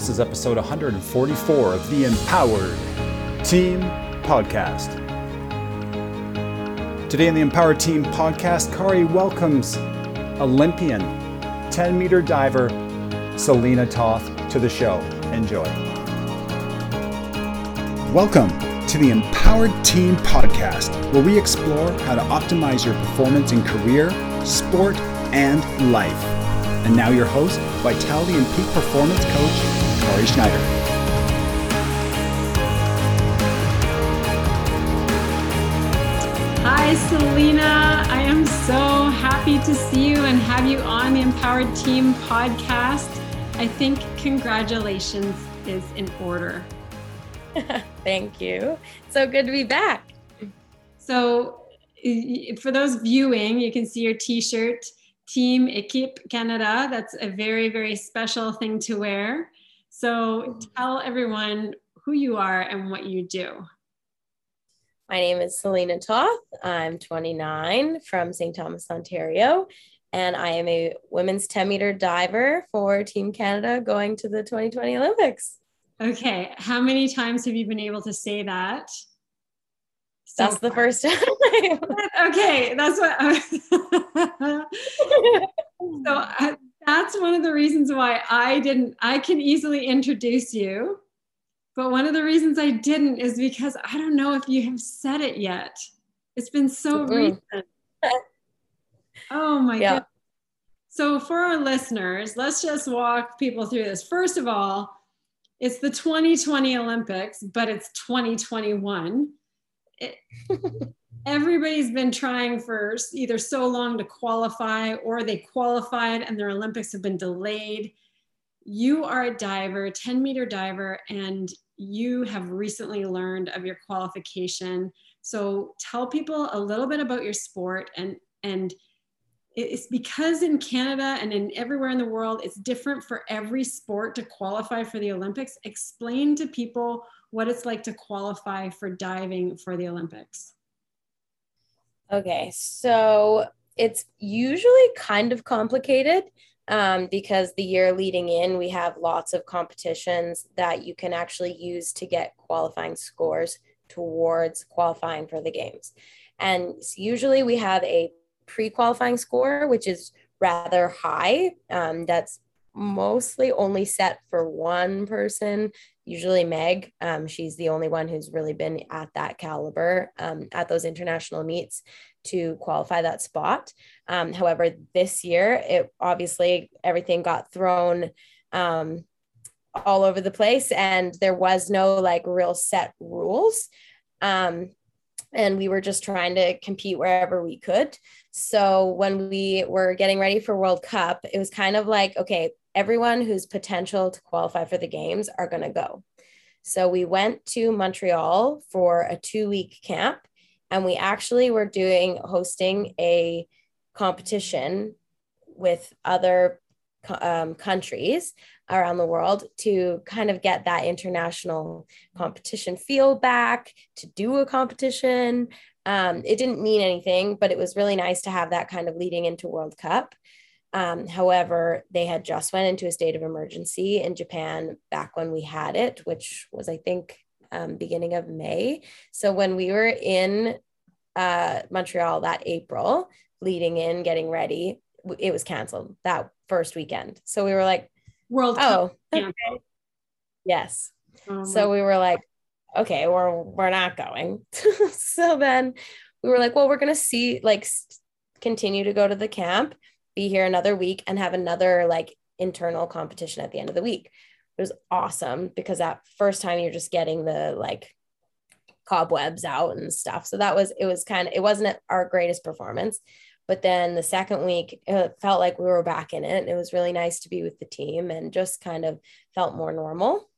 This is episode 144 of the Empowered Team Podcast. Today in the Empowered Team Podcast, Kari welcomes Olympian 10 meter diver Celina Toth to the show. Enjoy. Welcome to the Empowered Team Podcast, where we explore how to optimize your performance in career, sport, and life. And now your host, Vitality and Peak Performance Coach, Kari Schneider. Hi, Celina. I am so happy to see you and have you on the Empowered Team podcast. I think congratulations is in order. Thank you. So good to be back. So, for those viewing, you can see your t shirt, Team Equipe Canada. That's a very, very special thing to wear. So, tell everyone who you are and what you do. My name is Celina Toth. I'm 29 from St. Thomas, Ontario, and I am a women's 10 meter diver for Team Canada going to the 2020 Olympics. Okay. How many times have you been able to say that? So that's the first time. okay. That's what. I So uh, that's one of the reasons why I didn't, I can easily introduce you. But one of the reasons I didn't is because I don't know if you have said it yet. It's been so mm-hmm. recent. Oh my yeah. god. So for our listeners, let's just walk people through this. First of all, it's the 2020 Olympics, but it's 2021. It, everybody's been trying for either so long to qualify or they qualified and their Olympics have been delayed. You are a diver, 10 meter diver, and you have recently learned of your qualification. So tell people a little bit about your sport and and it's because in Canada and in everywhere in the world, it's different for every sport to qualify for the Olympics. Explain to people what it's like to qualify for diving for the Olympics. Okay, so it's usually kind of complicated um, because the year leading in, we have lots of competitions that you can actually use to get qualifying scores towards qualifying for the games. And usually we have a pre-qualifying score, which is rather high. Um, that's mostly only set for one person, usually Meg. Um, she's the only one who's really been at that caliber um, at those international meets to qualify that spot. Um, however, this year, it obviously everything got thrown um, all over the place, and there was no like real set rules. Um, and we were just trying to compete wherever we could. So when we were getting ready for World Cup, it was kind of like, okay, everyone who's potential to qualify for the games are going to go. So we went to Montreal for a two week camp and we actually were doing hosting a competition with other um, countries around the world to kind of get that international competition feel back, to do a competition. Um, it didn't mean anything, but it was really nice to have that kind of leading into World Cup. Um, however, they had just went into a state of emergency in Japan back when we had it, which was, I think, um, beginning of May. So when we were in uh, Montreal that April, leading in, getting ready, it was canceled that first weekend. So we were like, World oh, okay. yes. Oh so we were like, okay, we're we're not going. so then we were like, well, we're gonna see like continue to go to the camp, be here another week, and have another like internal competition at the end of the week. It was awesome because that first time you're just getting the like cobwebs out and stuff. So that was it was kind of it wasn't our greatest performance, but then the second week, it felt like we were back in it. It was really nice to be with the team and just kind of felt more normal.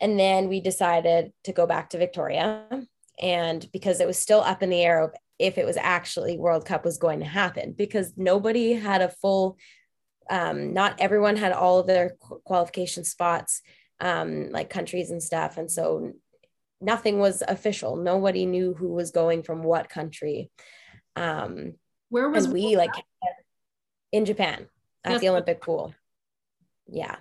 And then we decided to go back to Victoria. And because it was still up in the air of if it was actually World Cup was going to happen, because nobody had a full, um, not everyone had all of their qualification spots, um, like countries and stuff. And so nothing was official. Nobody knew who was going from what country. Um, where was we like in Japan at the Olympic pool? Yeah.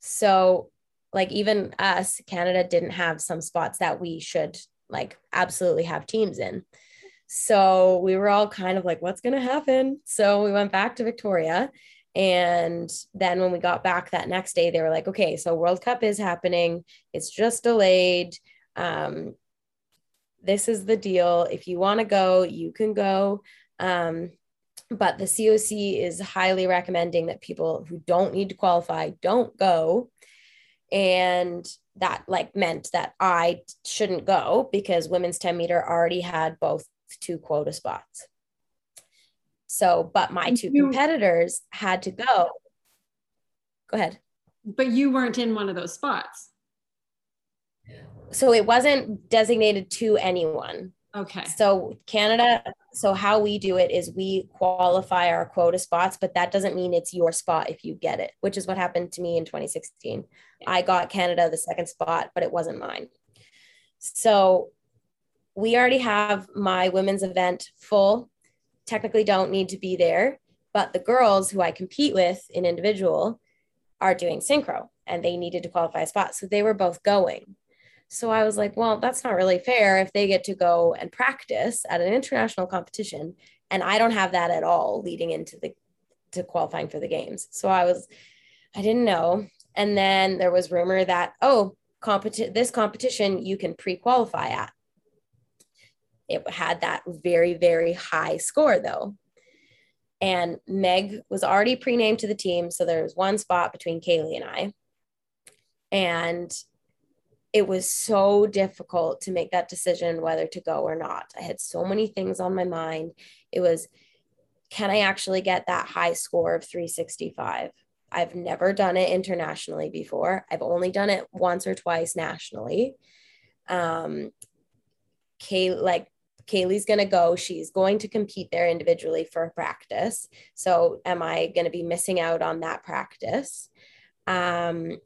So like even us, Canada didn't have some spots that we should like absolutely have teams in. So we were all kind of like, what's going to happen? So we went back to Victoria. And then when we got back that next day, they were like, okay, so World Cup is happening. It's just delayed. Um, this is the deal. If you want to go, you can go. Um, but the COC is highly recommending that people who don't need to qualify don't go. And that like meant that I shouldn't go because women's 10 meter already had both two quota spots. So, but my two competitors had to go. Go ahead. But you weren't in one of those spots. So it wasn't designated to anyone. Okay. So Canada, so how we do it is we qualify our quota spots, but that doesn't mean it's your spot if you get it, which is what happened to me in 2016. I got Canada the second spot, but it wasn't mine. So we already have my women's event full. Technically don't need to be there, but the girls who I compete with in individual are doing synchro and they needed to qualify a spot. So they were both going. So I was like, well, that's not really fair if they get to go and practice at an international competition and I don't have that at all leading into the to qualifying for the games. So I was I didn't know. And then there was rumor that oh, competi- this competition you can pre-qualify at. It had that very very high score though. And Meg was already pre-named to the team, so there was one spot between Caeli and I. And it was so difficult to make that decision whether to go or not. I had so many things on my mind. It was, can I actually get that high score of 365? I've never done it internationally before. I've only done it once or twice nationally. Um, Kay, like Caeli's going to go. She's going to compete there individually for practice. So, am I going to be missing out on that practice? Um,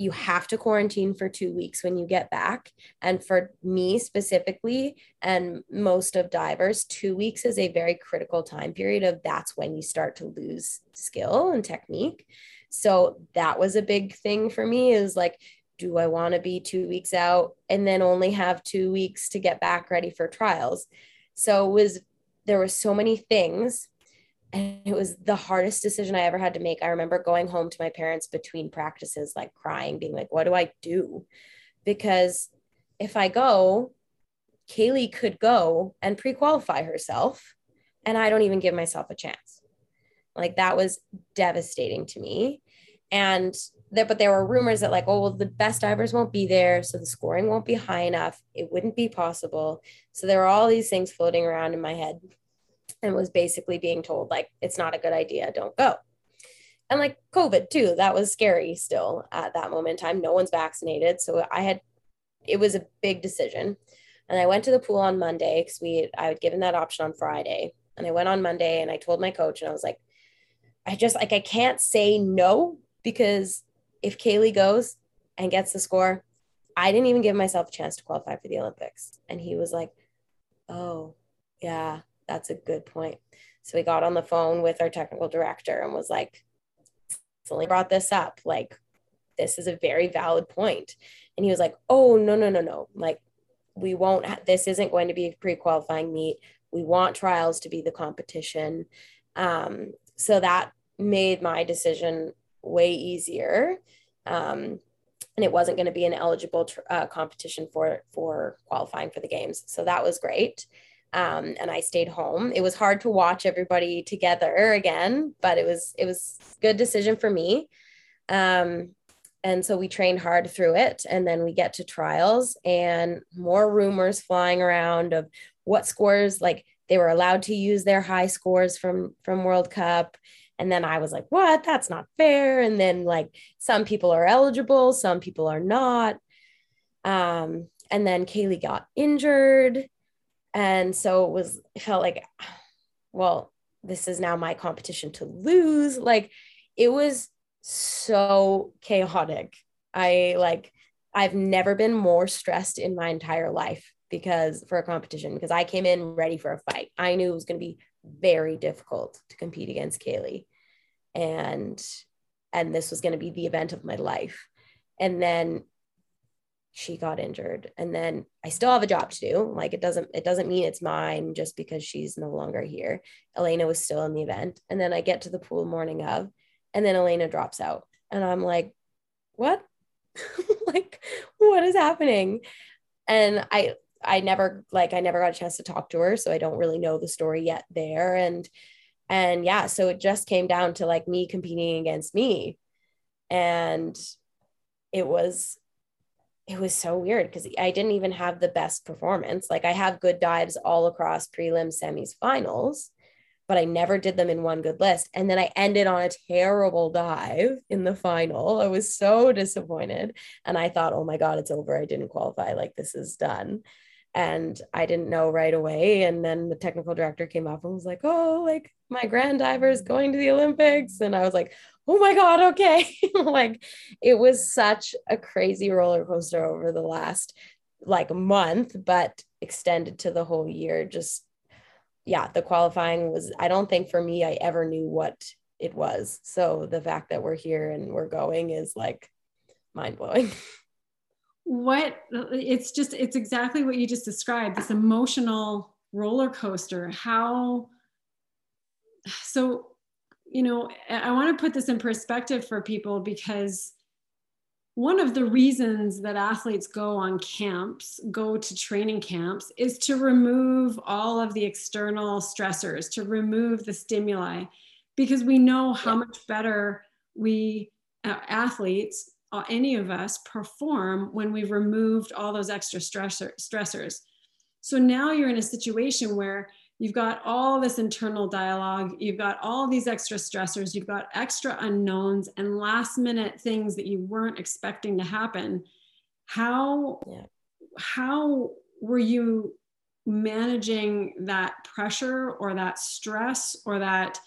you have to quarantine for two weeks when you get back. And for me specifically, and most of divers, two weeks is a very critical time period of that's when you start to lose skill and technique. So that was a big thing for me is like, do I want to be two weeks out and then only have two weeks to get back ready for trials? So it was there were so many things and it was the hardest decision I ever had to make. I remember going home to my parents between practices, like crying, being like, what do I do? Because if I go, Caeli could go and pre qualify herself, and I don't even give myself a chance. Like that was devastating to me. And but there were rumors that, like, oh, well, the best divers won't be there. So the scoring won't be high enough. It wouldn't be possible. So there were all these things floating around in my head and was basically being told like it's not a good idea don't go and like covid too that was scary still at that moment in time no one's vaccinated so i had it was a big decision and i went to the pool on monday because we i had given that option on friday and i went on monday and i told my coach and i was like i just like i can't say no because if caeli goes and gets the score i didn't even give myself a chance to qualify for the olympics and he was like oh yeah that's a good point. So we got on the phone with our technical director and was like, "Only brought this up. Like, this is a very valid point. And he was like, oh, no, no, no, no. Like, we won't, ha- this isn't going to be a pre qualifying meet. We want trials to be the competition. Um, so that made my decision way easier. Um, and it wasn't going to be an eligible tr- uh, competition for for qualifying for the games. So that was great um, and I stayed home. It was hard to watch everybody together again, but it was it was good decision for me. Um, and so we trained hard through it, and then we get to trials and more rumors flying around of what scores like they were allowed to use their high scores from from World Cup. And then I was like, what? That's not fair. And then like some people are eligible, some people are not. Um, and then Caeli got injured and so it was felt like well this is now my competition to lose like it was so chaotic i like i've never been more stressed in my entire life because for a competition because i came in ready for a fight i knew it was going to be very difficult to compete against caeli and and this was going to be the event of my life. And then she got injured and then i still have a job to do. Like it doesn't it doesn't mean it's mine just because she's no longer here. Elena was still in the event. And then i get to the pool morning of and then elena drops out. And i'm like what? Like what is happening? And i i never like i never got a chance to talk to her so i don't really know the story yet there. And and yeah so it just came down to like me competing against me and it was it was so weird because I didn't even have the best performance. Like I have good dives all across prelims, semis, finals, but I never did them in one good list. And then I ended on a terrible dive in the final. I was so disappointed. And I thought, oh my God, it's over. I didn't qualify. Like this is done. And I didn't know right away. And then the technical director came up and was like, oh, like my grand diver is going to the Olympics. And I was like, oh my god okay like it was such a crazy roller coaster over the last like month but extended to the whole year just yeah the qualifying was i don't think for me i ever knew what it was so the fact that we're here and we're going is like mind blowing what it's just it's exactly what you just described this emotional roller coaster how so you know, I want to put this in perspective for people because one of the reasons that athletes go on camps, go to training camps, is to remove all of the external stressors, to remove the stimuli, because we know how much better we uh, athletes, Uh, any of us, perform when we've removed all those extra stressor, stressors. So now you're in a situation where You've got all this internal dialogue. You've got all these extra stressors. You've got extra unknowns and last minute things that you weren't expecting to happen. How, yeah. how were you managing that pressure or that stress or that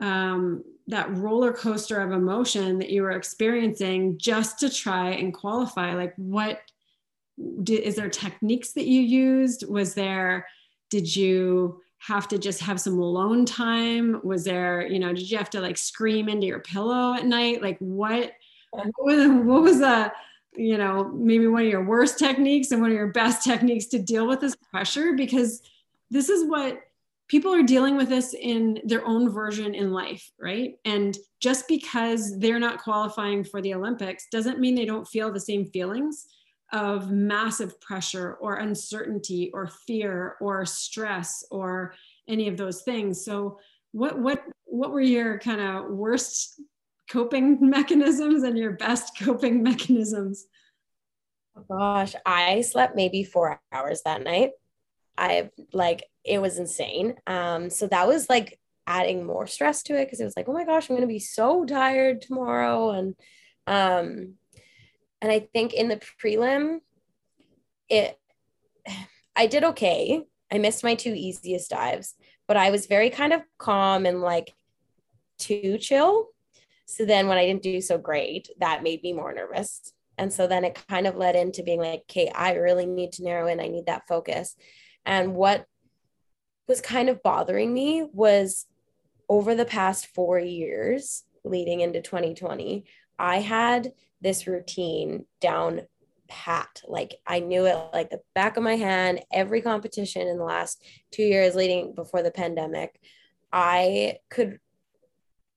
um, that roller coaster of emotion that you were experiencing just to try and qualify like what did, is there techniques that you used? Was there did you have to just have some alone time? Was there you know did you have to like scream into your pillow at night? Like what what was, what was the you know maybe one of your worst techniques and one of your best techniques to deal with this pressure? Because this is what people are dealing with this in their own version in life right? And just because they're not qualifying for the olympics doesn't mean they don't feel the same feelings of massive pressure or uncertainty or fear or stress or any of those things. So what what what were your kind of worst coping mechanisms and your best coping mechanisms? Oh gosh i slept maybe four hours that night. I like it was insane um so that was like adding more stress to it because it was like oh my gosh i'm going to be so tired tomorrow and um and I think in the prelim, it I did okay. I missed my two easiest dives, but I was very kind of calm and like too chill. So then when I didn't do so great, that made me more nervous. And so then it kind of led into being like, okay, I really need to narrow in. I need that focus. And what was kind of bothering me was over the past four years leading into 2020, I had this routine down pat. Like I knew it like the back of my hand. Every competition in the last two years leading before the pandemic, I could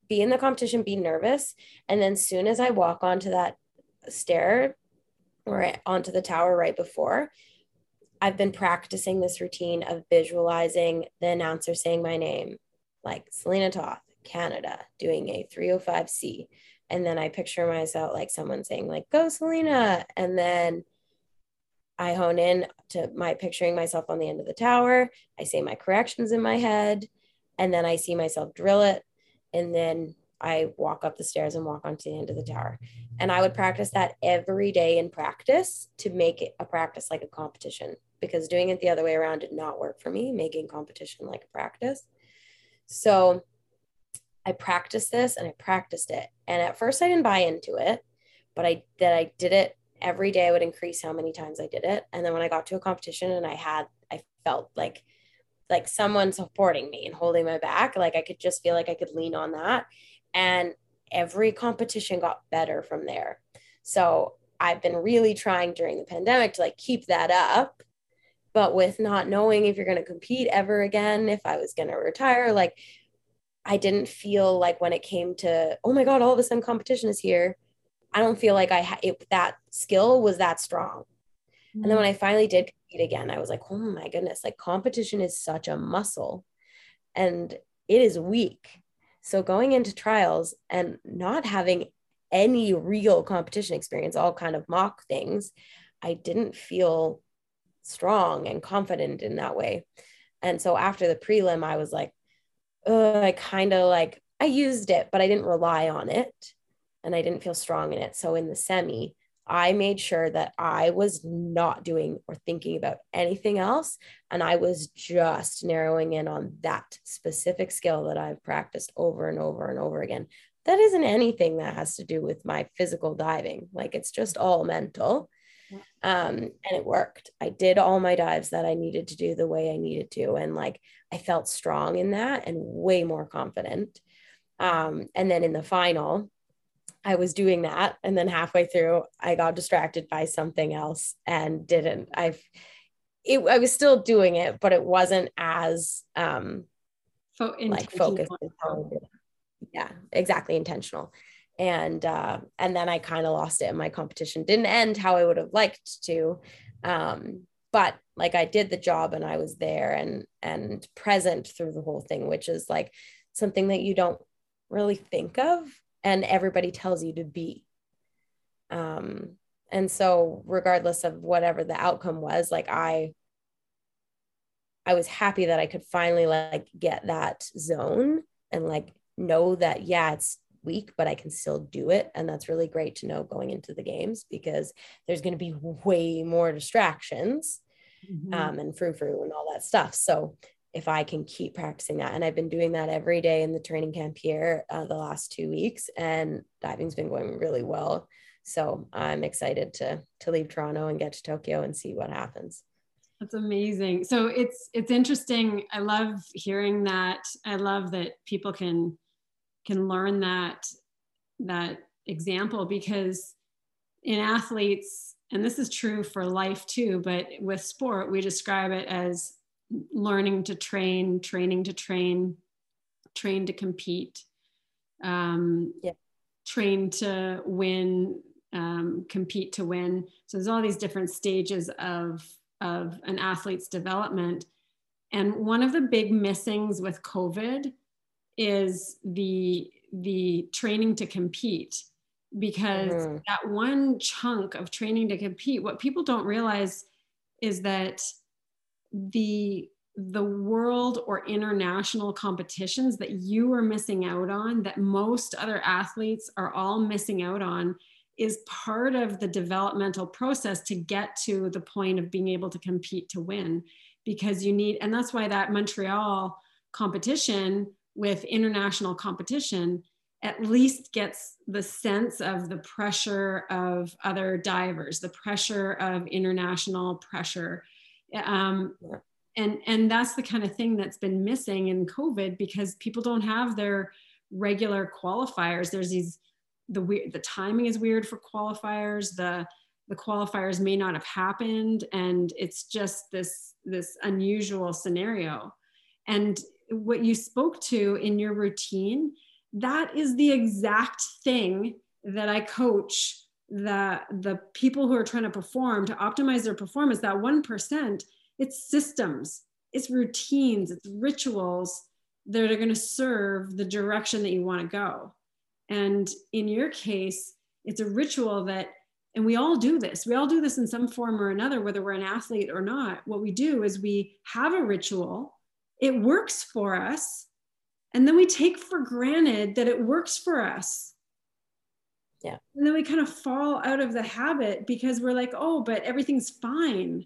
be in the competition, be nervous. And then soon as I walk onto that stair or onto the tower right before, I've been practicing this routine of visualizing the announcer saying my name, like Celina Toth, Canada, doing a 305C and then i picture myself like someone saying like go celina. And then i hone in to my picturing myself on the end of the tower. I say my corrections in my head. And then i see myself drill it. And then i walk up the stairs and walk onto the end of the tower. And i would practice that every day in practice to make it a practice like a competition because doing it the other way around did not work for me making competition like a practice so I practiced this and I practiced it. And at first I didn't buy into it, but I that I did it every day I would increase how many times I did it. And then when I got to a competition and I had I felt like like someone supporting me and holding my back, like I could just feel like I could lean on that. And every competition got better from there. So I've been really trying during the pandemic to like keep that up. But with not knowing if you're going to compete ever again, if I was going to retire, like I didn't feel like when it came to, oh my God, all of a sudden competition is here. I don't feel like I had that skill was that strong. Mm-hmm. And then when I finally did compete again, I was like, oh my goodness, like competition is such a muscle and it is weak. So going into trials and not having any real competition experience, all kind of mock things, I didn't feel strong and confident in that way. And so after the prelim, I was like, I kind of like, I used it, but I didn't rely on it and I didn't feel strong in it. So in the semi, I made sure that I was not doing or thinking about anything else. And I was just narrowing in on that specific skill that I've practiced over and over and over again. That isn't anything that has to do with my physical diving. Like it's just all mental. Um, and it worked. I did all my dives that I needed to do the way I needed to. And like I felt strong in that and way more confident. Um, and then in the final, I was doing that. And then halfway through, I got distracted by something else and didn't. I've, it, I was still doing it, but it wasn't as um, like focused. Yeah, exactly. Intentional. And uh, and then I kind of lost it And my competition. Didn't end how I would have liked to. Um, but like I did the job and I was there and and present through the whole thing, which is like something that you don't really think of and everybody tells you to be. Um, and so regardless of whatever the outcome was, like I I was happy that I could finally like get that zone and like know that yeah, it's weak, but I can still do it. And that's really great to know going into the games because there's going to be way more distractions mm-hmm. um, and frou frou and all that stuff. So if I can keep practicing that. And I've been doing that every day in the training camp here uh, the last two weeks, and diving's been going really well. So I'm excited to to leave Toronto and get to Tokyo and see what happens. That's amazing. So it's it's interesting. I love hearing that. I love that people can can learn that that example because in athletes and this is true for life too but with sport we describe it as learning to train, training to train, train to compete, um, yeah. train to win, um, compete to win. So there's all these different stages of, of an athlete's development. And one of the big missings with COVID is the, the training to compete because mm-hmm. that one chunk of training to compete, what people don't realize is that the the world or international competitions that you are missing out on that most other athletes are all missing out on is part of the developmental process to get to the point of being able to compete to win because you need and that's why that Montreal competition with international competition at least gets the sense of the pressure of other divers the pressure of international pressure. Um, and and that's the kind of thing that's been missing in covid because people don't have their regular qualifiers. There's these the weird the timing is weird for qualifiers. The the qualifiers may not have happened. And it's just this this unusual scenario. And what you spoke to in your routine that is the exact thing that i coach the the people who are trying to perform to optimize their performance that 1% it's systems, it's routines, it's rituals that are going to serve the direction that you want to go. And in your case, it's a ritual that, and we all do this, we all do this in some form or another, whether we're an athlete or not. What we do is we have a ritual, it works for us, and then we take for granted that it works for us. Yeah. And then we kind of fall out of the habit because we're like, oh, but everything's fine.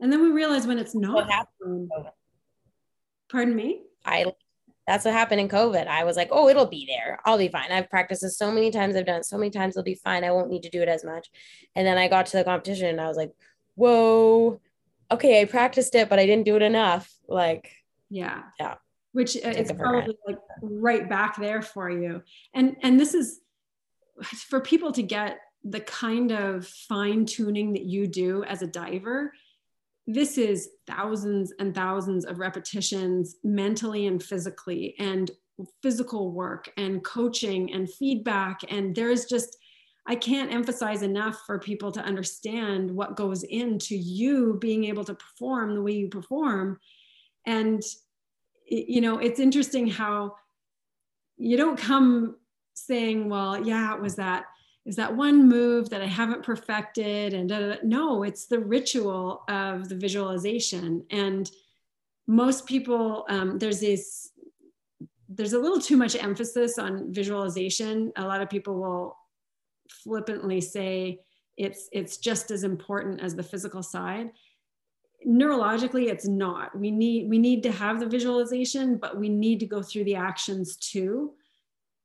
And then we realize when it's not. Pardon me? I that's what happened in COVID. I was like, oh, it'll be there. I'll be fine. I've practiced this so many times. I've done it so many times. It'll be fine. I won't need to do it as much. And then I got to the competition and I was like, whoa, okay, I practiced it, but I didn't do it enough. Like, yeah. Yeah. Which uh, is probably like right back there for you. And and this is for people to get the kind of fine tuning that you do as a diver this is thousands and thousands of repetitions mentally and physically and physical work and coaching and feedback and there's just i can't emphasize enough for people to understand what goes into you being able to perform the way you perform and you know it's interesting how you don't come saying well yeah it was that is that one move that I haven't perfected and da, da, da. no, it's the ritual of the visualization. And most people, um, there's this, there's a little too much emphasis on visualization. A lot of people will flippantly say it's it's just as important as the physical side neurologically it's not. We need we need to have the visualization but we need to go through the actions too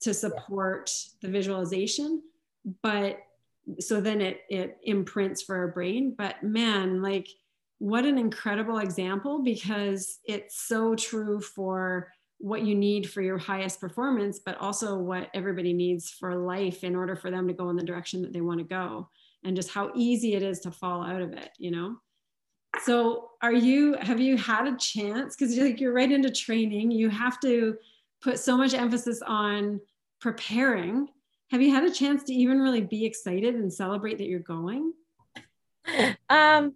to support the visualization. But so then it it imprints for our brain. But man like what an incredible example because it's so true for what you need for your highest performance but also what everybody needs for life in order for them to go in the direction that they want to go and just how easy it is to fall out of it you know so are you have you had a chance because you're like you're right into training you have to put so much emphasis on preparing have you had a chance to even really be excited and celebrate that you're going? Um,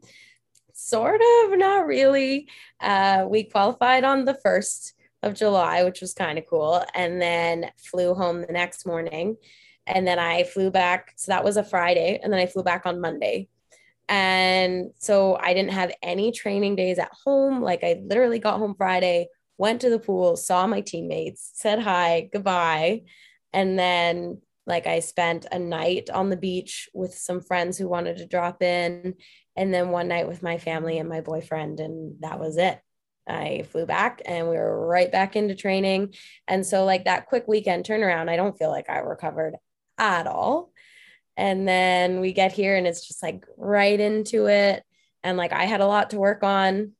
sort of, not really. Uh, we qualified on the first of July, which was kind of cool, and then flew home the next morning. And then I flew back. So that was a Friday. And then I flew back on Monday. And so I didn't have any training days at home. Like I literally got home Friday, went to the pool, saw my teammates, said hi, goodbye. And then like I spent a night on the beach with some friends who wanted to drop in, and then one night with my family and my boyfriend, and that was it. I flew back and we were right back into training. And so, like that quick weekend turnaround, I don't feel like I recovered at all. And then we get here and it's just like right into it. And like I had a lot to work on.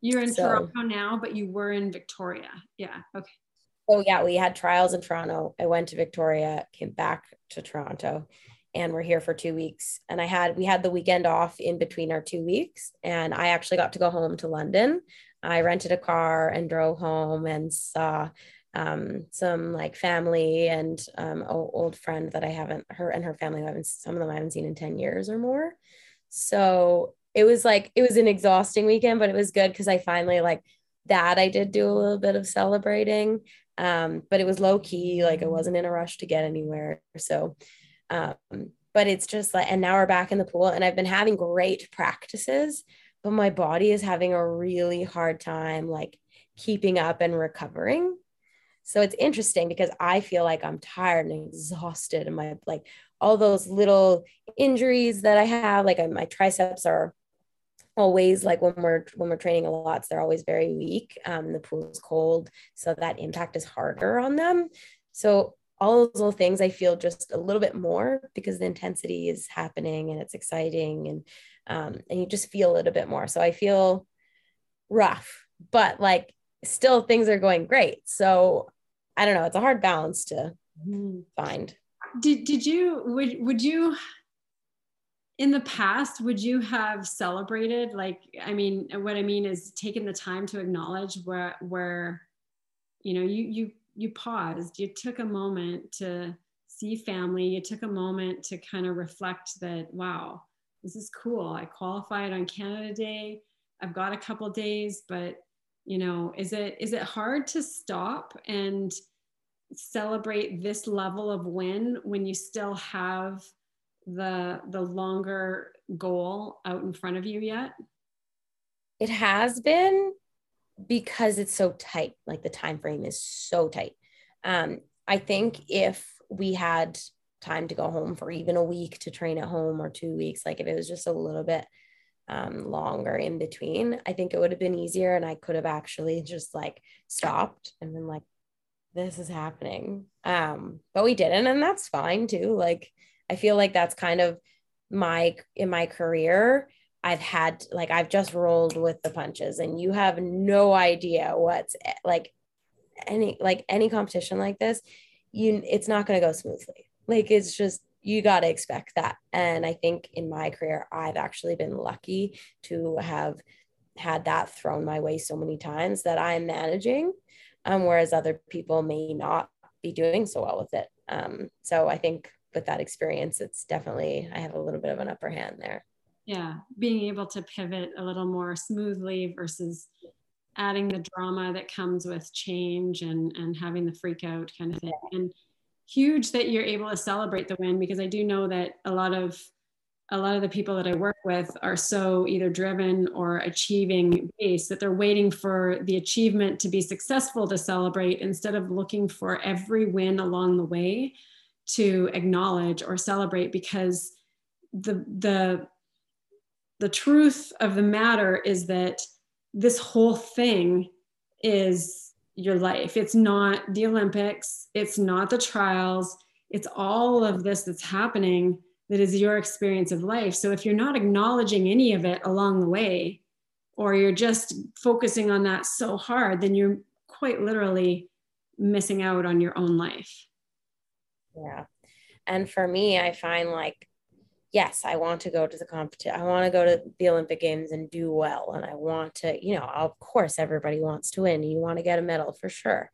You're in so, Toronto now, but you were in Victoria. Yeah. Okay. Oh yeah, we had trials in Toronto. I went to Victoria, came back to Toronto, and we're here for two weeks. And I had we had the weekend off in between our two weeks, and I actually got to go home to London. I rented a car and drove home and saw um, some like family and um, old friend that I haven't her and her family. I haven't some of them I haven't seen in ten years or more. So it was like it was an exhausting weekend, but it was good because I finally like that I did do a little bit of celebrating um, but it was low key like i wasn't in a rush to get anywhere so um, but it's just like and now we're back in the pool and i've been having great practices but my body is having a really hard time like keeping up and recovering so it's interesting because i feel like i'm tired and exhausted and my like all those little injuries that i have like my triceps are always like when we're when we're training a lot they're always very weak um, the pool's cold so that impact is harder on them. So all those little things i feel just a little bit more because the intensity is happening and it's exciting and um, and you just feel it a bit more. So i feel rough but like still things are going great. So i don't know it's a hard balance to mm-hmm. find did, did you would would you in the past would you have celebrated like i mean what i mean is taking the time to acknowledge where where you know you you you paused you took a moment to see family you took a moment to kind of reflect that wow this is cool i qualified on canada day i've got a couple days but you know is it is it hard to stop and celebrate this level of win when you still have the the longer goal out in front of you yet? It has been because it's so tight. Like the time frame is so tight. Um, I think if we had time to go home for even a week to train at home or two weeks, like if it was just a little bit um, longer in between, I think it would have been easier. And I could have actually just like stopped and been like, this is happening. Um, but we didn't, and that's fine too. Like I feel like that's kind of my in my career I've had like I've just rolled with the punches and you have no idea what's like any like any competition like this you it's not going to go smoothly like it's just you got to expect that. And I think in my career, I've actually been lucky to have had that thrown my way so many times that I'm managing, um, whereas other people may not be doing so well with it. Um, so I think with that experience, it's definitely, I have a little bit of an upper hand there. Yeah. Being able to pivot a little more smoothly versus adding the drama that comes with change and, and having the freak out kind of thing. And huge that you're able to celebrate the win because I do know that a lot of a lot of the people that I work with are so either driven or achieving based that they're waiting for the achievement to be successful to celebrate instead of looking for every win along the way to acknowledge or celebrate because the the the truth of the matter is that this whole thing is your life. It's not the Olympics, it's not the trials, it's all of this that's happening that is your experience of life. So if you're not acknowledging any of it along the way, or you're just focusing on that so hard, then you're quite literally missing out on your own life. Yeah. And for me, I find like yes, I want to go to the competition. I want to go to the Olympic Games and do well. And I want to, you know, of course, everybody wants to win. You want to get a medal for sure.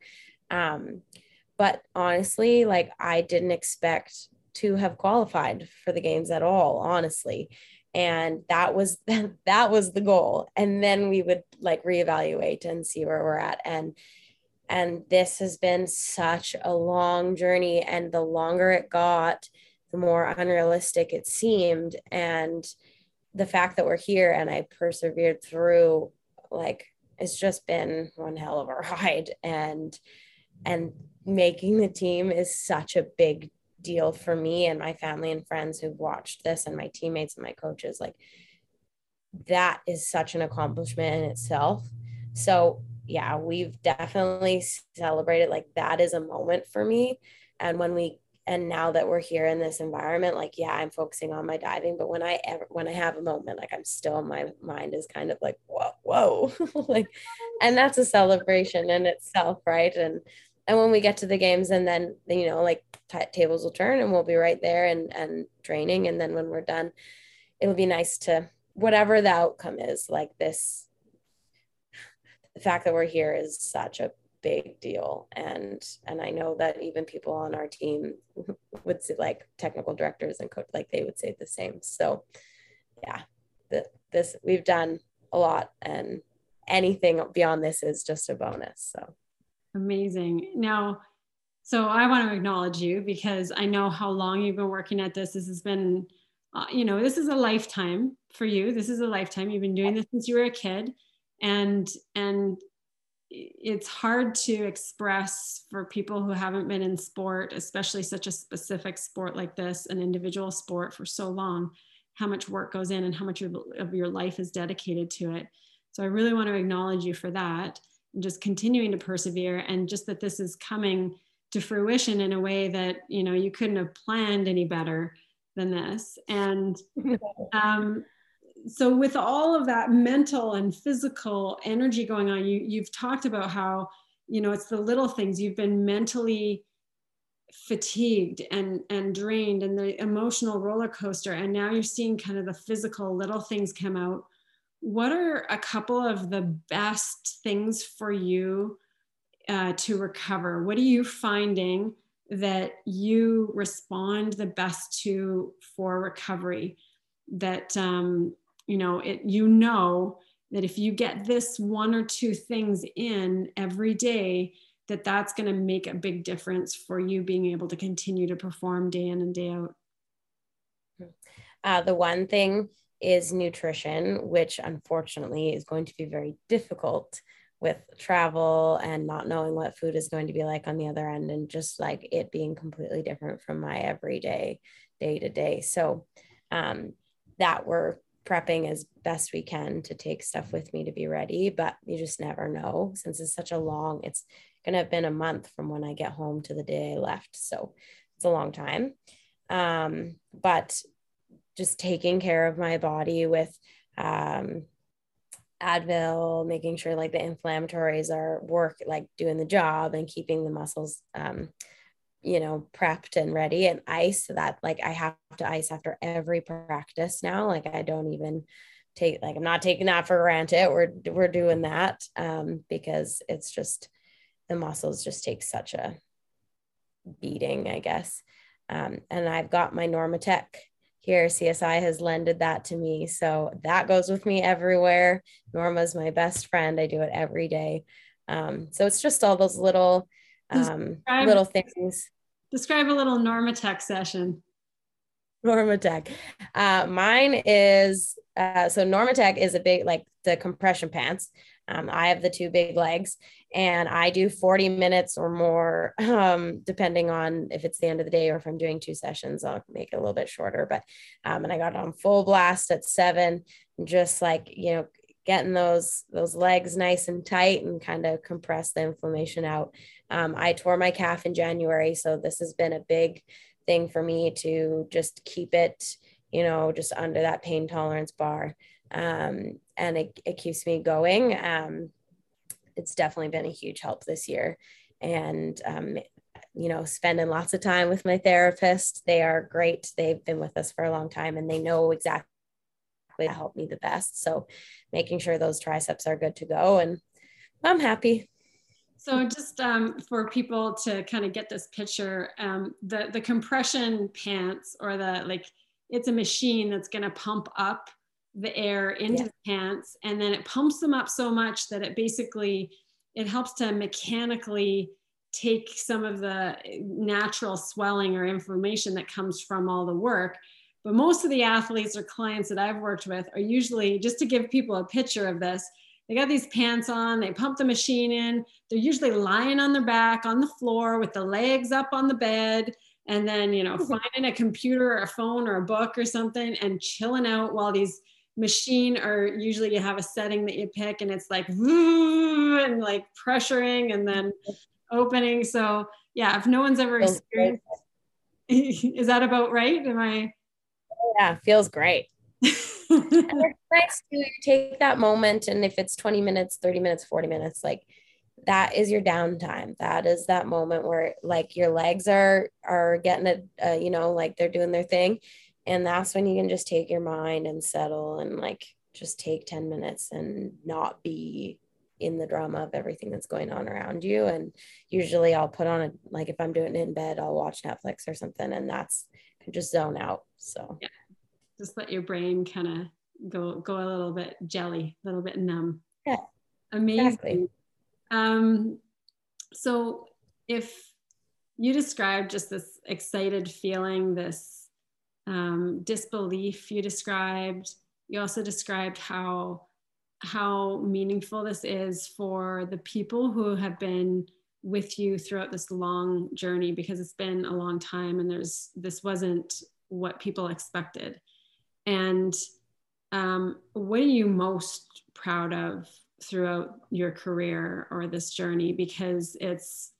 Um, but honestly, like I didn't expect to have qualified for the games at all, honestly. And that was that was the goal. And then we would like reevaluate and see where we're at. And and this has been such a long journey. And the longer it got, the more unrealistic it seemed. And the fact that we're here and I persevered through, like, it's just been one hell of a ride. And and making the team is such a big deal for me and my family and friends who've watched this and my teammates and my coaches like that is such an accomplishment in itself so yeah we've definitely celebrated like that is a moment for me and when we and now that we're here in this environment like yeah i'm focusing on my diving but when i ever when i have a moment like i'm still my mind is kind of like whoa whoa. Like and that's a celebration in itself right? And and when we get to the games and then you know like t- tables will turn and we'll be right there and and training. And then when we're done it'll be nice to whatever the outcome is like this the fact that we're here is such a big deal. And and i know that even people on our team would say like technical directors and coach like they would say the same. So yeah the, this we've done a lot and anything beyond this is just a bonus so. Amazing. Now so i want to acknowledge you because i know how long you've been working at this. This has been uh, you know this is a lifetime for you. This is a lifetime. You've been doing this since you were a kid. And and it's hard to express for people who haven't been in sport, especially such a specific sport like this, an individual sport for so long, how much work goes in and how much of your life is dedicated to it. So I really want to acknowledge you for that and just continuing to persevere and just that this is coming to fruition in a way that, you know, you couldn't have planned any better than this. And um, so with all of that mental and physical energy going on you you've talked about how you know it's the little things. You've been mentally fatigued and and drained and the emotional roller coaster and now you're seeing kind of the physical little things come out. What are a couple of the best things for you uh, to recover? What are you finding that you respond the best to for recovery that um, you know it you know that if you get this one or two things in every day that that's going to make a big difference for you being able to continue to perform day in and day out. Uh, the one thing is nutrition which unfortunately is going to be very difficult with travel and not knowing what food is going to be like on the other end and just like it being completely different from my everyday day to day. So um, that we're prepping as best we can to take stuff with me to be ready, but you just never know since it's such a long, it's going to have been a month from when I get home to the day I left. So it's a long time. Um, but just taking care of my body with um, Advil, making sure like the inflammatories are work, like doing the job and keeping the muscles um, you know, prepped and ready and ice that like I have to ice after every practice now. Like I don't even take like I'm not taking that for granted. We're we're doing that um, because it's just the muscles just take such a beating, I guess. Um, and I've got my Normatec here. CSI has lended that to me, so that goes with me everywhere. Norma's my best friend. I do it every day. Um, so it's just all those little um, describe, little things. Describe a little Normatec session. Normatec. Uh, mine is uh, so Normatec is a big like the compression pants. Um, I have the two big legs, and I do 40 minutes or more, um, depending on if it's the end of the day or if I'm doing two sessions. I'll make it a little bit shorter. But um, and I got on full blast at seven, just like you know, getting those those legs nice and tight and kind of compress the inflammation out. Um, I tore my calf in January, so this has been a big thing for me to just keep it, you know, just under that pain tolerance bar. Um, and it, it keeps me going. Um, it's definitely been a huge help this year. And, um, you know, spending lots of time with my therapist. They are great. They've been with us for a long time and they know exactly to help me the best. So making sure those triceps are good to go. And I'm happy. So just um, for people to kind of get this picture, um, the the compression pants or the like, it's a machine that's going to pump up the air into yeah. the pants, and then it pumps them up so much that it basically it helps to mechanically take some of the natural swelling or inflammation that comes from all the work. But most of the athletes or clients that I've worked with are usually just to give people a picture of this they got these pants on, they pump the machine in. They're usually lying on their back on the floor with the legs up on the bed and then, you know, mm-hmm. finding a computer or a phone or a book or something and chilling out while these machine or usually you have a setting that you pick and it's like and like pressuring and then mm-hmm. opening. So yeah, if no one's ever experienced, is that about right? Am I? Yeah, feels great. it's nice to take that moment and if it's 20 minutes 30 minutes 40 minutes like that is your downtime. That is that moment where like your legs are are getting it uh, you know like they're doing their thing. And that's when you can just take your mind and settle and like just take 10 minutes and not be in the drama of everything that's going on around you. And usually i'll put on a like if i'm doing it in bed i'll watch netflix or something. And that's just zone out so yeah just let your brain kind of go go a little bit jelly, a little bit numb. Yeah. Amazing. Exactly. Um, so if you described just this excited feeling, this um, disbelief you described, you also described how how meaningful this is for the people who have been with you throughout this long journey because it's been a long time and there's this wasn't what people expected and um, what are you most proud of throughout your career or this journey? Because it's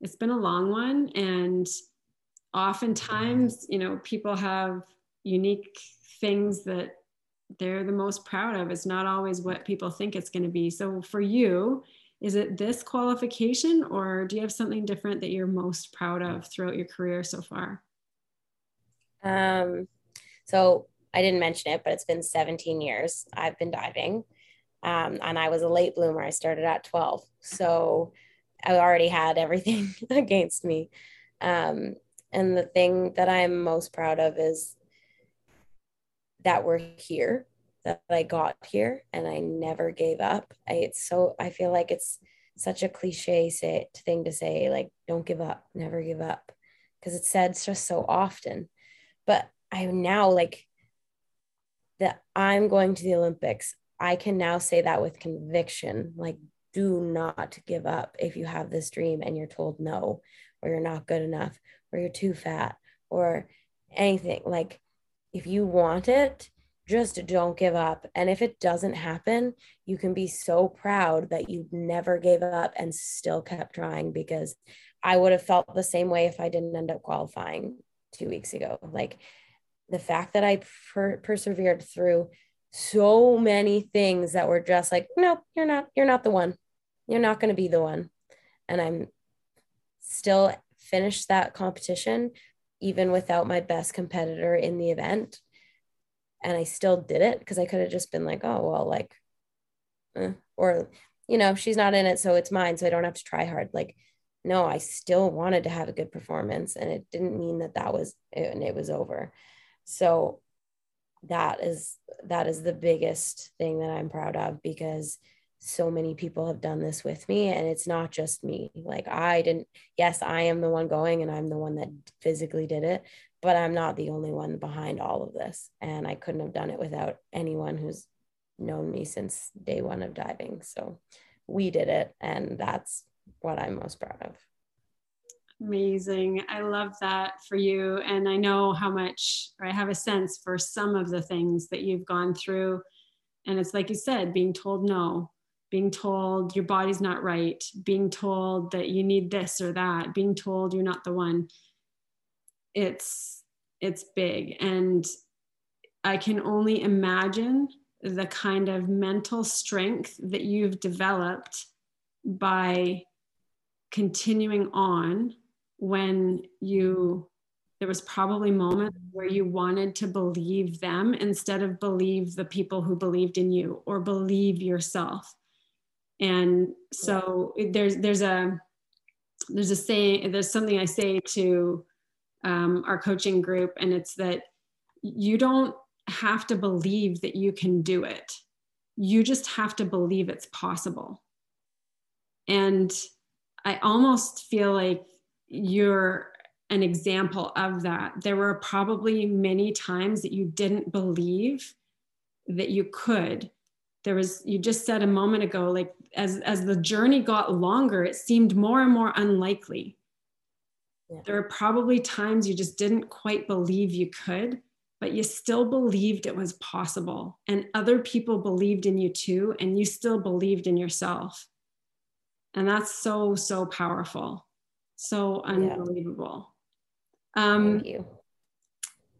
it's been a long one, and oftentimes, you know, people have unique things that they're the most proud of. It's not always what people think it's going to be. So for you, is it this qualification, or do you have something different that you're most proud of throughout your career so far? Um, so I didn't mention it, but it's been 17 years I've been diving. Um, and I was a late bloomer. I started at 12. So I already had everything against me. Um, and the thing that I'm most proud of is that we're here, that I got here and I never gave up. I, it's so, I feel like it's such a cliche say, thing to say, like, don't give up, never give up, because it's said just so often. But I now like that I'm going to the Olympics, I can now say that with conviction. Like, do not give up if you have this dream and you're told no, or you're not good enough, or you're too fat, or anything. Like, if you want it, just don't give up. And if it doesn't happen, you can be so proud that you never gave up and still kept trying because I would have felt the same way if I didn't end up qualifying two weeks ago. Like, the fact that I per- persevered through so many things that were just like, no, you're not, you're not the one. You're not going to be the one. And I'm still finished that competition even without my best competitor in the event. And I still did it because I could have just been like, oh, well, like, eh. or, you know, she's not in it, so it's mine. So I don't have to try hard. Like, no, I still wanted to have a good performance. And it didn't mean that that was, and it was over. So that is, that is the biggest thing that I'm proud of because so many people have done this with me and it's not just me like i didn't yes i am the one going and i'm the one that physically did it but i'm not the only one behind all of this and i couldn't have done it without anyone who's known me since day one of diving. So we did it and that's what i'm most proud of. Amazing. I love that for you and i know how much i have a sense for some of the things that you've gone through. And it's like you said being told no being told your body's not right, being told that you need this or that, being told you're not the one. It's it's big. And I can only imagine the kind of mental strength that you've developed by continuing on when you there was probably moments where you wanted to believe them instead of believe the people who believed in you or believe yourself. And so there's there's a there's a saying there's something i say to um, our coaching group and it's that you don't have to believe that you can do it. You just have to believe it's possible. And i almost feel like you're an example of that. There were probably many times that you didn't believe that you could. There was you just said a moment ago like as as the journey got longer it seemed more and more unlikely yeah. there are probably times you just didn't quite believe you could but you still believed it was possible and other people believed in you too and you still believed in yourself and that's so so powerful so unbelievable yeah. um Thank you.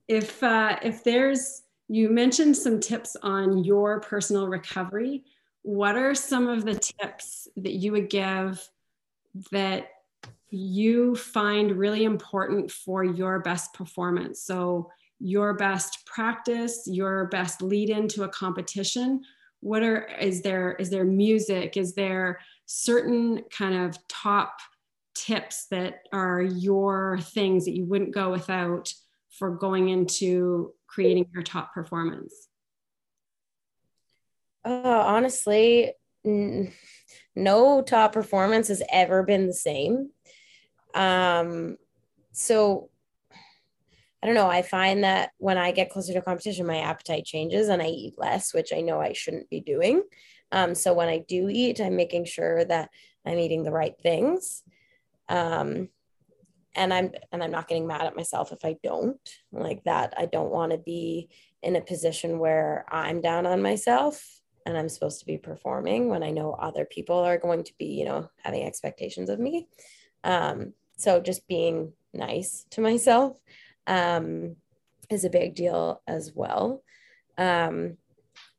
if uh if there's you mentioned some tips on your personal recovery. What are some of the tips that you would give that you find really important for your best performance? So, your best practice, your best lead into a competition. What are is there is there music? Is there certain kind of top tips that are your things that you wouldn't go without for going into creating your top performance? Uh, honestly, no top performance has ever been the same. Um, so I don't know. I find that when I get closer to competition, my appetite changes and I eat less, which I know I shouldn't be doing. Um, so when I do eat, I'm making sure that I'm eating the right things. Um, and i'm and i'm not getting mad at myself if i don't like that i don't want to be in a position where i'm down on myself and i'm supposed to be performing when i know other people are going to be you know having expectations of me um, so just being nice to myself um, is a big deal as well um,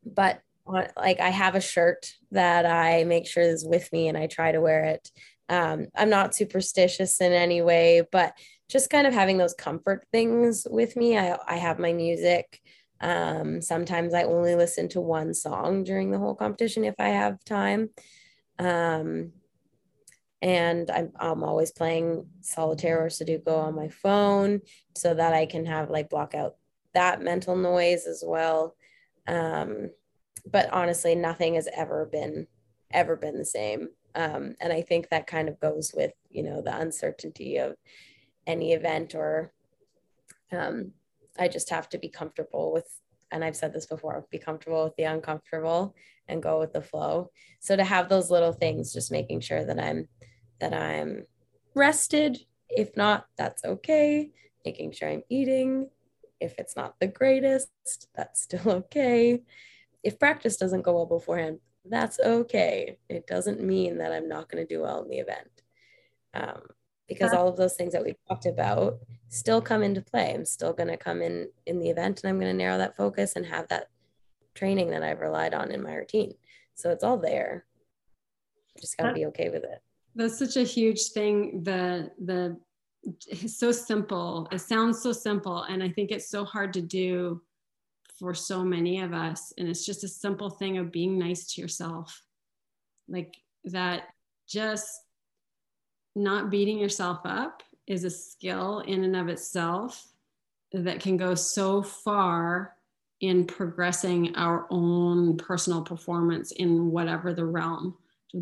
but like i have a shirt that i make sure is with me and i try to wear it um, I'm not superstitious in any way, but just kind of having those comfort things with me. I, I have my music. Um, sometimes I only listen to one song during the whole competition if I have time. Um, and I'm, I'm always playing solitaire or Sudoku on my phone so that I can have like block out that mental noise as well. Um, but honestly, nothing has ever been ever been the same. Um, and I think that kind of goes with, you know, the uncertainty of any event or um, I just have to be comfortable with, and I've said this before, be comfortable with the uncomfortable and go with the flow. So to have those little things, just making sure that I'm, that I'm rested. If not, that's okay. Making sure I'm eating. If it's not the greatest, that's still okay. If practice doesn't go well beforehand, that's okay. It doesn't mean that I'm not going to do well in the event. Um, because all of those things that we talked about still come into play. I'm still going to come in in the event and I'm going to narrow that focus and have that training that I've relied on in my routine. So it's all there. Just got to be okay with it. That's such a huge thing. The the it's so simple. It sounds so simple. And I think it's so hard to do for so many of us. And it's just a simple thing of being nice to yourself. Like that, just not beating yourself up is a skill in and of itself that can go so far in progressing our own personal performance in whatever the realm.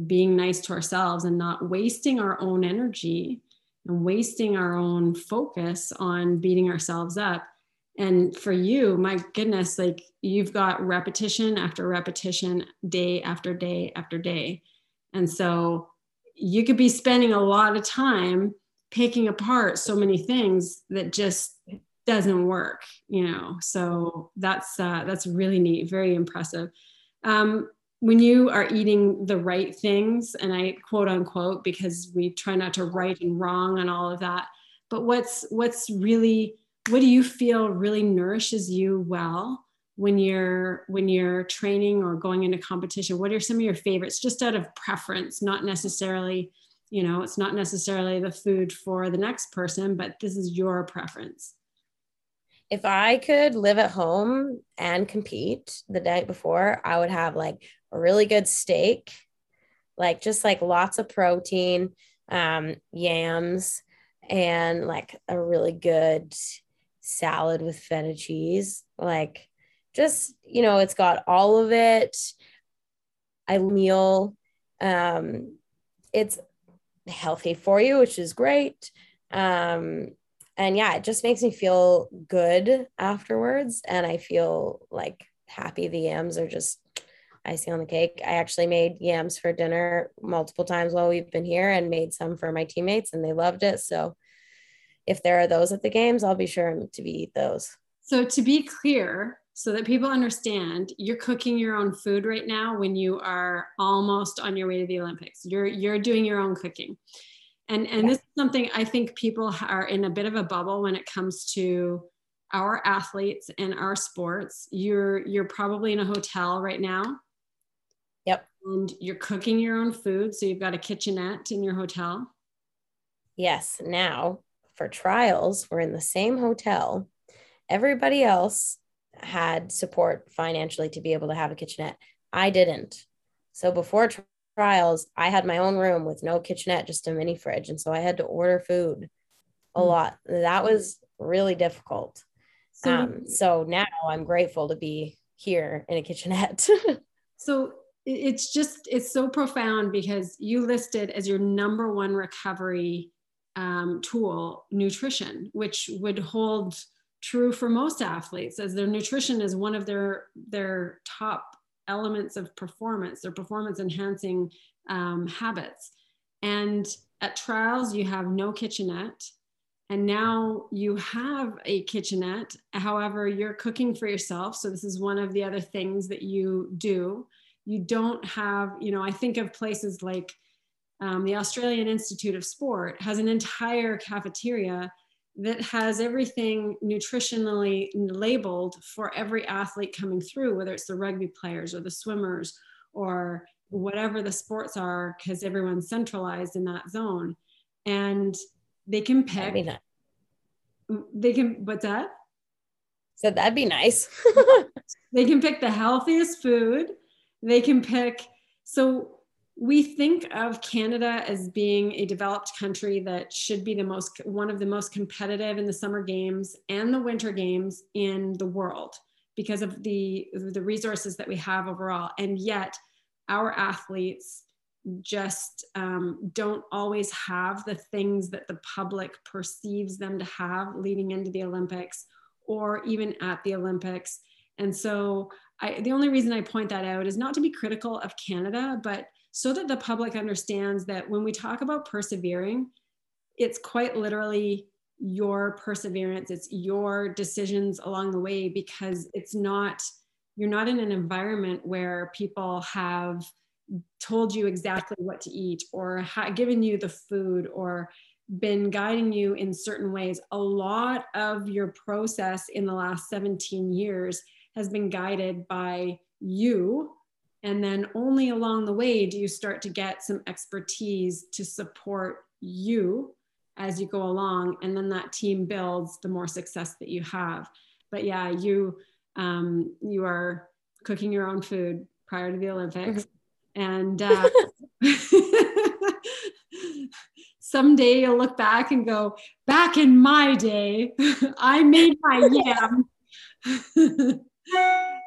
being nice to ourselves and not wasting our own energy and wasting our own focus on beating ourselves up. And for you, my goodness, like you've got repetition after repetition, day after day after day. And so you could be spending a lot of time picking apart so many things that just doesn't work you know? So that's uh, that's really neat very impressive. Um, when you are eating the right things and i quote unquote because we try not to right and wrong and all of that but what's what's really what do you feel really nourishes you well when you're when you're training or going into competition what are some of your favorites just out of preference not necessarily you know it's not necessarily the food for the next person but this is your preference if I could live at home and compete the night before, I would have like a really good steak, like just like lots of protein, um, yams, and like a really good salad with feta cheese. Like just, you know, it's got all of it. I meal. Um, it's healthy for you, which is great. Um, and yeah, it just makes me feel good afterwards. And I feel like happy. The yams are just icing on the cake. I actually made yams for dinner multiple times while we've been here and made some for my teammates, and they loved it. So if there are those at the games, I'll be sure to be eat those. So to be clear, so that people understand, you're cooking your own food right now when you are almost on your way to the Olympics. You're you're doing your own cooking. And and this is something i think people are in a bit of a bubble when it comes to our athletes and our sports. You're you're probably in a hotel right now. Yep. And you're cooking your own food so you've got a kitchenette in your hotel. Yes now for trials we're in the same hotel. Everybody else had support financially to be able to have a kitchenette i didn't so before trials, I had my own room with no kitchenette, just a mini fridge. And so I had to order food a mm. lot. That was really difficult. So, um, so now I'm grateful to be here in a kitchenette. so it's just, it's so profound because you listed as your number one recovery um, tool nutrition, which would hold true for most athletes as their nutrition is one of their their top elements of performance, their performance enhancing um, habits. And at trials, you have no kitchenette. And now you have a kitchenette. However, you're cooking for yourself. So, this is one of the other things that you do. You don't have, you know, I think of places like um, the Australian Institute of Sport has an entire cafeteria that has everything nutritionally labeled for every athlete coming through, whether it's the rugby players or the swimmers or whatever the sports are, because everyone's centralized in that zone. And they can pick. They can, what's that? So that'd be nice. they can pick the healthiest food. They can pick. So we think of Canada as being a developed country that should be the most one of the most competitive in the summer games and the winter games in the world because of the the resources that we have overall. And yet our athletes just um, don't always have the things that the public perceives them to have leading into the olympics or even at the olympics. And so I, the only reason i point that out is not to be critical of canada but so that the public understands that when we talk about persevering, it's quite literally your perseverance, it's your decisions along the way because it's not, you're not in an environment where people have told you exactly what to eat or ha- given you the food or been guiding you in certain ways. A lot of your process in the last 17 years has been guided by you and then only along the way do you start to get some expertise to support you as you go along. And then that team builds the more success that you have. But yeah you um, you are cooking your own food prior to the olympics. Mm-hmm. and uh, someday you'll look back and go back in my day i made my yam.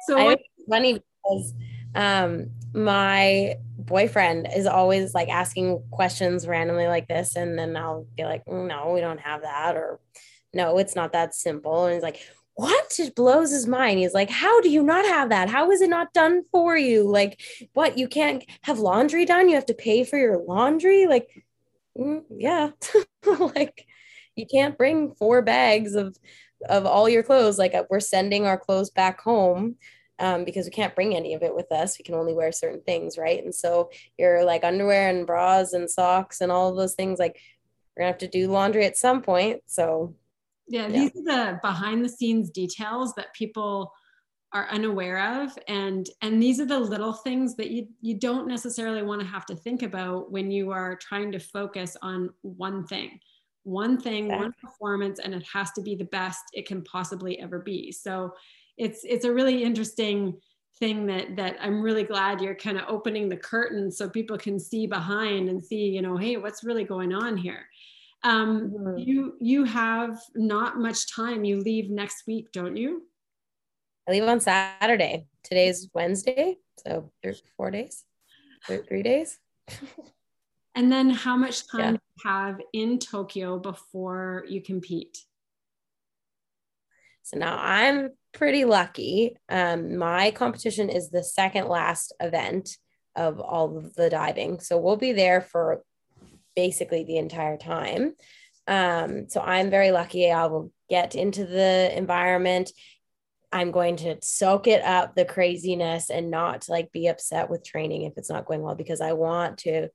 So I, funny because um, my boyfriend is always like asking questions randomly like this and then i'll be like no we don't have that or no it's not that simple and he's like what? It blows his mind. He's like how do you not have that? How is it not done for you? Like what? You can't have laundry done? You have to pay for your laundry? Like mm, yeah. Like you can't bring four bags of of all your clothes. Like we're sending our clothes back home um, because we can't bring any of it with us. We can only wear certain things, right? And so your like underwear and bras and socks and all of those things, like we're gonna have to do laundry at some point. So yeah, yeah. these are the behind the scenes details that people are unaware of and and these are the little things that you you don't necessarily want to have to think about when you are trying to focus on one thing one thing exactly. one performance and it has to be the best it can possibly ever be so it's it's a really interesting thing that that I'm really glad you're kind of opening the curtain so people can see behind and see you know hey what's really going on here? Um, mm-hmm. you you have not much time. You leave next week don't you? I leave on Saturday. Today's Wednesday so four days three days. And then how much time yeah. do you have in Tokyo before you compete? So now I'm pretty lucky. Um, my competition is the second last event of all of the diving. So we'll be there for basically the entire time. Um, so I'm very lucky. I will get into the environment. I'm going to soak it up, the craziness, and not like be upset with training if it's not going well because I want to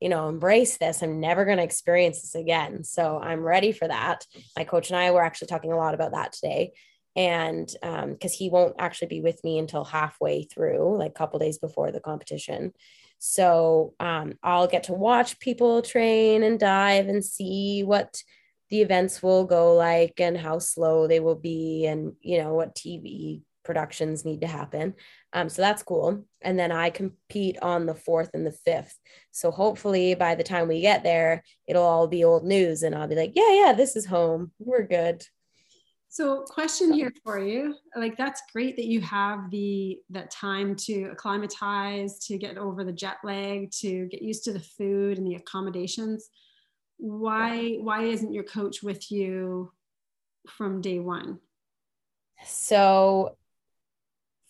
you know, embrace this. I'm never going to experience this again. So I'm ready for that. My coach and I were actually talking a lot about that today. And because um, he won't actually be with me until halfway through, like a couple days before the competition. So um, I'll get to watch people train and dive and see what the events will go like and how slow they will be and, you know, what TV productions need to happen. Um, so that's cool. And then I compete on the fourth and the fifth. So hopefully by the time we get there, it'll all be old news and I'll be like, yeah, yeah, this is home. We're good. So question here for you. Like that's great that you have the that time to acclimatize, to get over the jet lag, to get used to the food and the accommodations. Why why isn't your coach with you from day one? So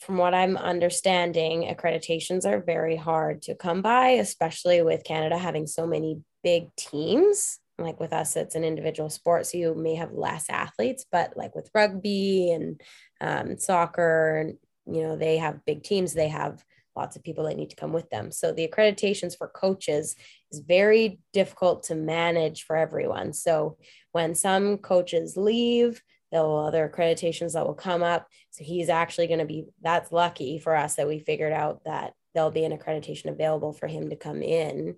from what I'm understanding, accreditations are very hard to come by, especially with Canada having so many big teams. Like with us, it's an individual sport, so you may have less athletes, but like with rugby and um, soccer, you know, they have big teams, they have lots of people that need to come with them. So the accreditations for coaches is very difficult to manage for everyone. So when some coaches leave, there will other accreditations that will come up. So he's actually going to be, that's lucky for us that we figured out that there'll be an accreditation available for him to come in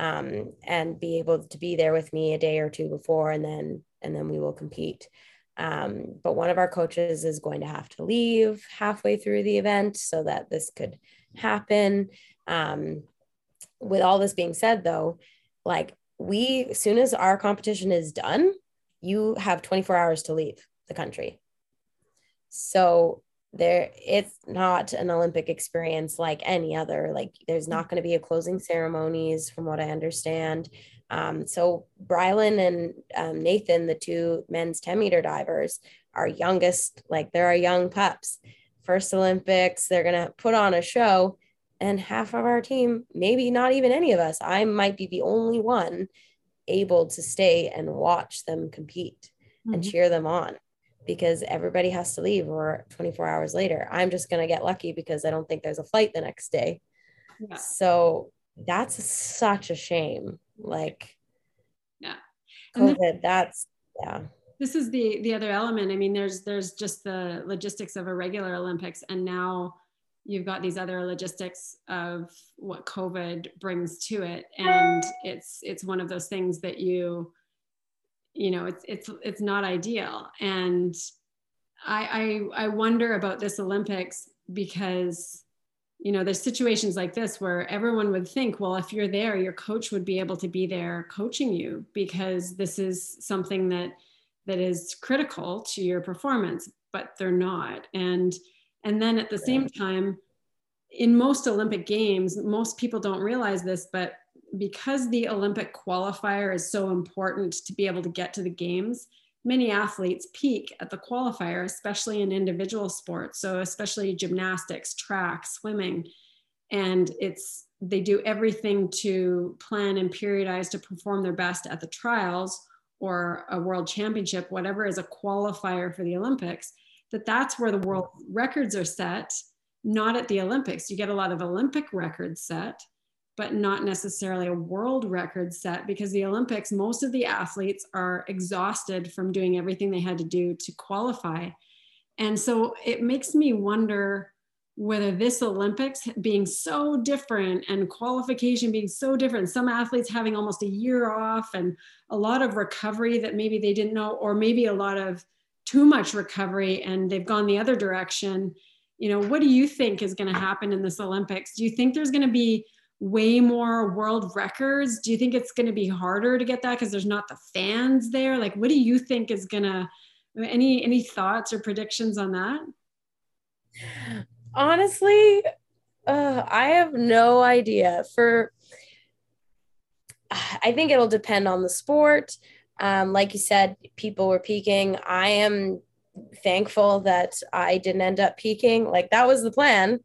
um, and be able to be there with me a day or two before and then and then we will compete. Um, but one of our coaches is going to have to leave halfway through the event so that this could happen. Um, with all this being said though like we as soon as our competition is done you have 24 hours to leave the country. So there it's not an olympic experience like any other like there's not going to be a closing ceremonies from what i understand. Um, so rylan and um, nathan the two men's 10 meter divers are youngest like they're our young pups. First olympics they're going to put on a show and half of our team maybe not even any of us i might be the only one able to stay and watch them compete mm-hmm. and cheer them on because everybody has to leave or 24 hours later. I'm just going to get lucky because I don't think there's a flight the next day. Yeah. So that's such a shame. Like, yeah, COVID, this, that's, yeah. This is the the other element. I mean, there's there's just the logistics of a regular Olympics, and now you've got these other logistics of what COVID brings to it, and it's it's one of those things that you you know it's it's it's not ideal. And I, I i wonder about this olympics because you know there's situations like this where everyone would think well if you're there your coach would be able to be there coaching you because this is something that that is critical to your performance but they're not. And and then at the same time in most olympic games most people don't realize this but because the olympic qualifier is so important to be able to get to the games many athletes peak at the qualifier especially in individual sports. So especially gymnastics track swimming. And it's they do everything to plan and periodize to perform their best at the trials or a world championship whatever is a qualifier for the olympics that that's where the world records are set, not at the Olympics. You get a lot of Olympic records set, but not necessarily a world record set because the Olympics, most of the athletes are exhausted from doing everything they had to do to qualify. And so it makes me wonder whether this Olympics being so different and qualification being so different, some athletes having almost a year off and a lot of recovery that maybe they didn't know, or maybe a lot of too much recovery and they've gone the other direction you know what do you think is going to happen in this olympics do you think there's going to be way more world records do you think it's going to be harder to get that because there's not the fans there like what do you think is going to any any thoughts or predictions on that honestly uh, i have no idea for i think it'll depend on the sport um, like you said, people were peaking. I am thankful that I didn't end up peaking. Like that was the plan.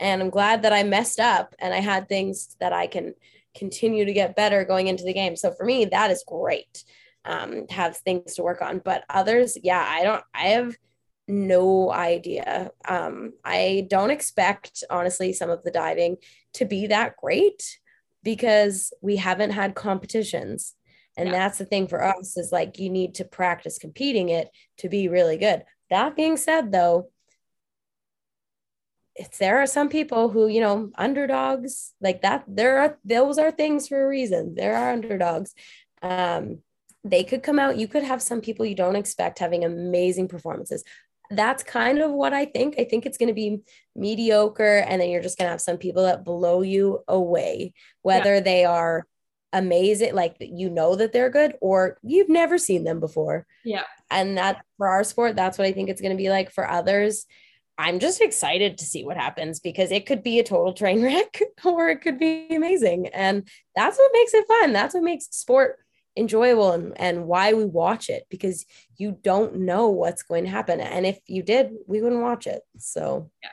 And I'm glad that I messed up and I had things that I can continue to get better going into the game. So for me, that is great. Um, have things to work on. But others, yeah, I don't, I have no idea. Um, I don't expect, honestly, some of the diving to be that great because we haven't had competitions and yeah. that's the thing for us is like you need to practice competing it to be really good. That being said, though, there are some people who, you know, underdogs like that. There are those are things for a reason. There are underdogs. Um, they could come out. You could have some people you don't expect having amazing performances that's kind of what I think. I think it's going to be mediocre, and then you're just going to have some people that blow you away, whether yeah. they are amazing like you know that they're good or you've never seen them before yeah and that for our sport that's what i think it's going to be like for others i'm just excited to see what happens because it could be a total train wreck or it could be amazing and that's what makes it fun that's what makes sport enjoyable and, and why we watch it because you don't know what's going to happen and if you did we wouldn't watch it so yeah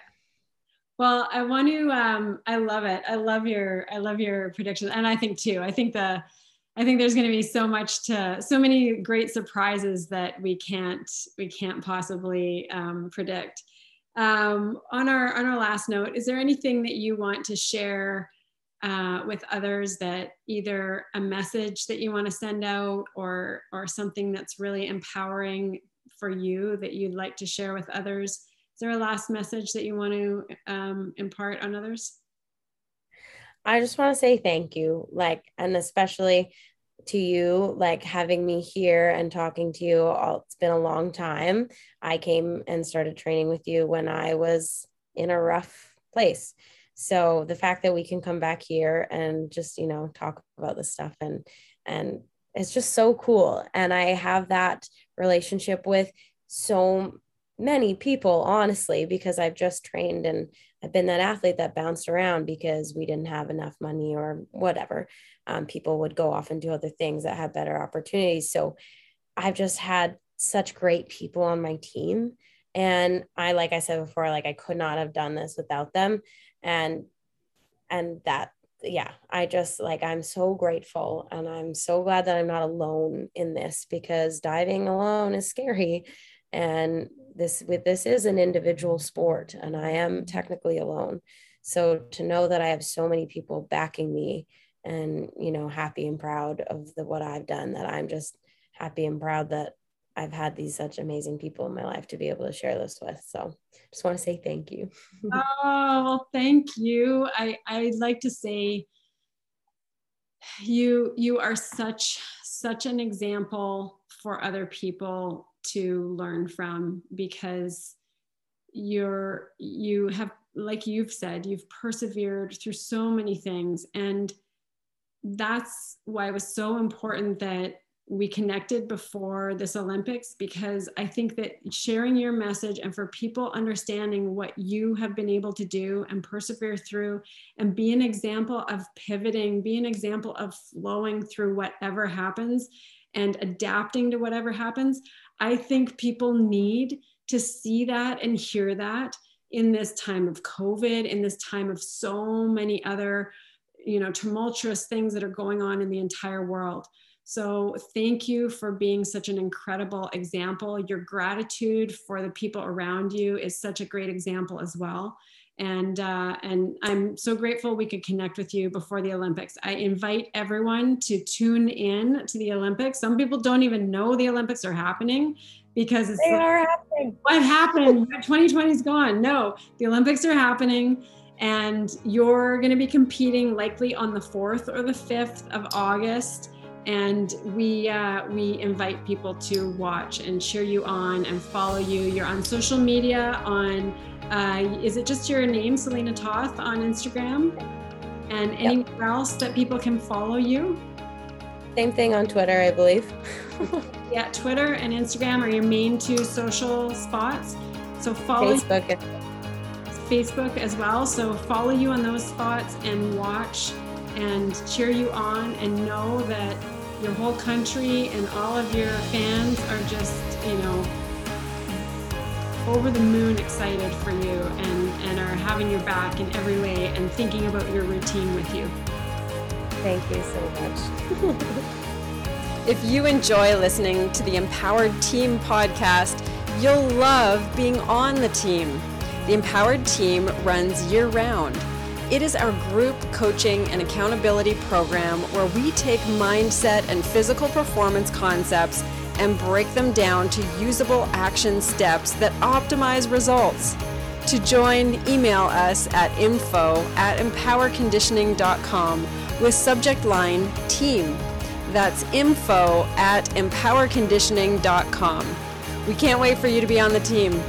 well, I want to. Um, I love it. I love your. I love your predictions, and I think too. I think the. I think there's going to be so much to, so many great surprises that we can't, we can't possibly um, predict. Um, on our on our last note, is there anything that you want to share uh, with others that either a message that you want to send out or or something that's really empowering for you that you'd like to share with others? Is there a last message that you want to um, impart on others? I just want to say thank you, like, and especially to you, like having me here and talking to you. All, it's been a long time. I came and started training with you when I was in a rough place. So the fact that we can come back here and just, you know, talk about this stuff and, and it's just so cool. And I have that relationship with so many people, honestly, because I've just trained and I've been that athlete that bounced around because we didn't have enough money or whatever. Um, people would go off and do other things that had better opportunities. So I've just had such great people on my team. And I, like I said before, like I could not have done this without them. And, and that, yeah, I just like, I'm so grateful and I'm so glad that I'm not alone in this because diving alone is scary and this with this is an individual sport and i am technically alone. So to know that i have so many people backing me and you know happy and proud of the what i've done that i'm just happy and proud that i've had these such amazing people in my life to be able to share this with. So just want to say thank you. Oh well thank you. I i'd like to say you you are such such an example for other people to learn from because you're you have like you've said you've persevered through so many things and that's why it was so important that we connected before this Olympics because I think that sharing your message and for people understanding what you have been able to do and persevere through and be an example of pivoting, be an example of flowing through whatever happens and adapting to whatever happens. I think people need to see that and hear that in this time of COVID, in this time of so many other, you know, tumultuous things that are going on in the entire world. So thank you for being such an incredible example. Your gratitude for the people around you is such a great example as well. And uh, and I'm so grateful we could connect with you before the Olympics. I invite everyone to tune in to the Olympics. Some people don't even know the Olympics are happening because it's they like, are happening. What happened? 2020 is gone. No, the Olympics are happening and you're going to be competing likely on the 4th or the 5th of August and we uh, we invite people to watch and cheer you on and follow you. You're on social media on uh, is it just your name, Celina Toth, on Instagram, and anywhere yep. else that people can follow you? Same thing on Twitter, I believe. yeah, Twitter and Instagram are your main two social spots. So follow Facebook. Facebook as well. So follow you on those spots and watch and cheer you on and know that your whole country and all of your fans are just, you know, over the moon excited for you and, and are having your back in every way and thinking about your routine with you. Thank you so much. if you enjoy listening to the Empowered Team podcast, you'll love being on the team. The Empowered Team runs year round it is our group coaching and accountability program where we take mindset and physical performance concepts and break them down to usable action steps that optimize results. To join, email us at info at empowerconditioning.com with subject line team. That's info at empowerconditioning.com. We can't wait for you to be on the team.